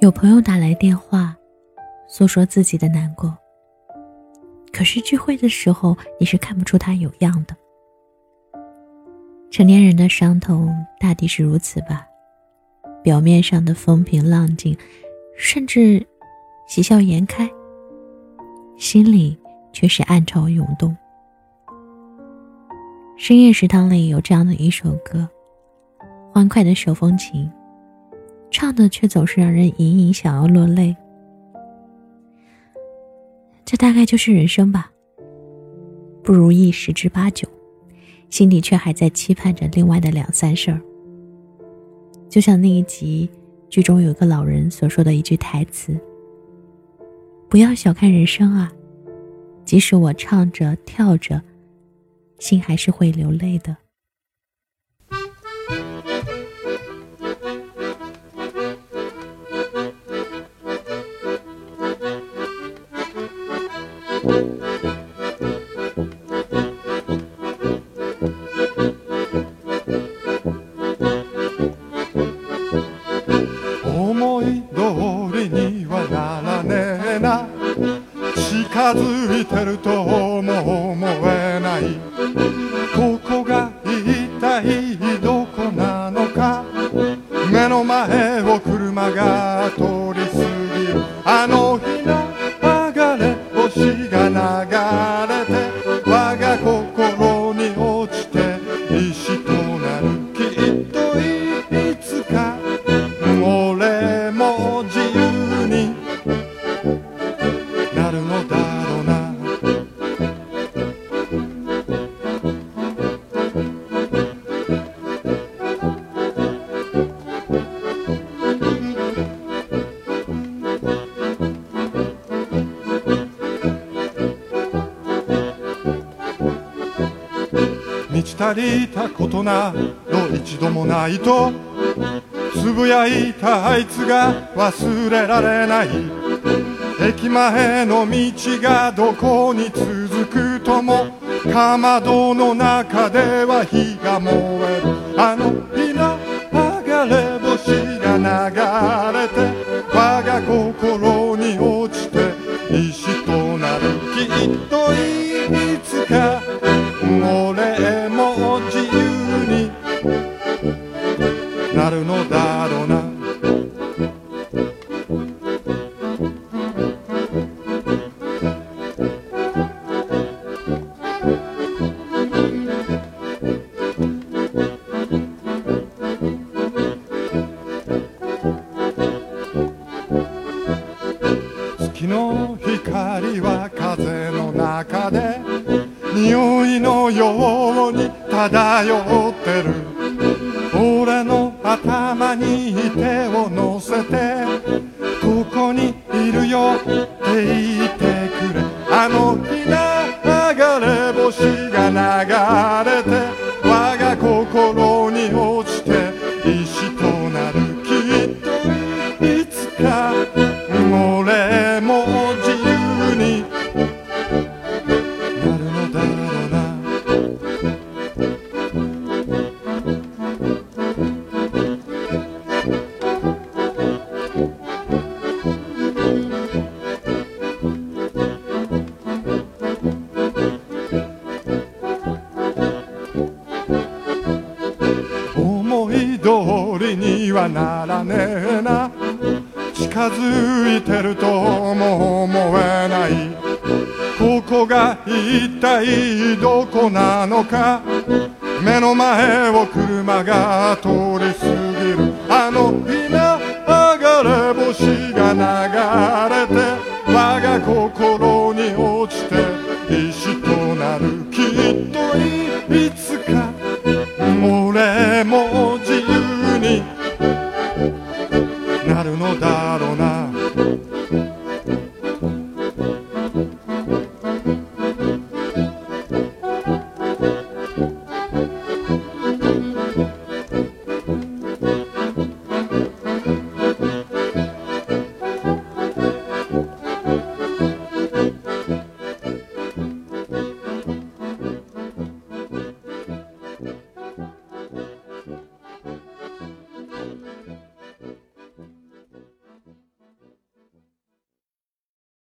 有朋友打来电话，诉说自己的难过。可是聚会的时候，你是看不出他有样的。成年人的伤痛大抵是如此吧，表面上的风平浪静，甚至喜笑颜开，心里却是暗潮涌动。深夜食堂里有这样的一首歌，欢快的手风琴。唱的却总是让人隐隐想要落泪，这大概就是人生吧。不如意十之八九，心里却还在期盼着另外的两三事儿。就像那一集剧中有一个老人所说的一句台词：“不要小看人生啊，即使我唱着跳着，心还是会流泪的。” gana gana 満ち足りたことなど一度もないとつぶやいたあいつが忘れられない。駅前の道がどこに続くともかまどの中では火が燃える。あの日の流れ星が流れて我が心のだろうな。月の光は風の中で匂いのように漂ってる。俺の頭に手を乗せてここにいるよって言ってりにはならねえな。近づいてるとも思えない。ここが一体どこなのか。目の前を車が通り過ぎる。あの日流れ星が流れて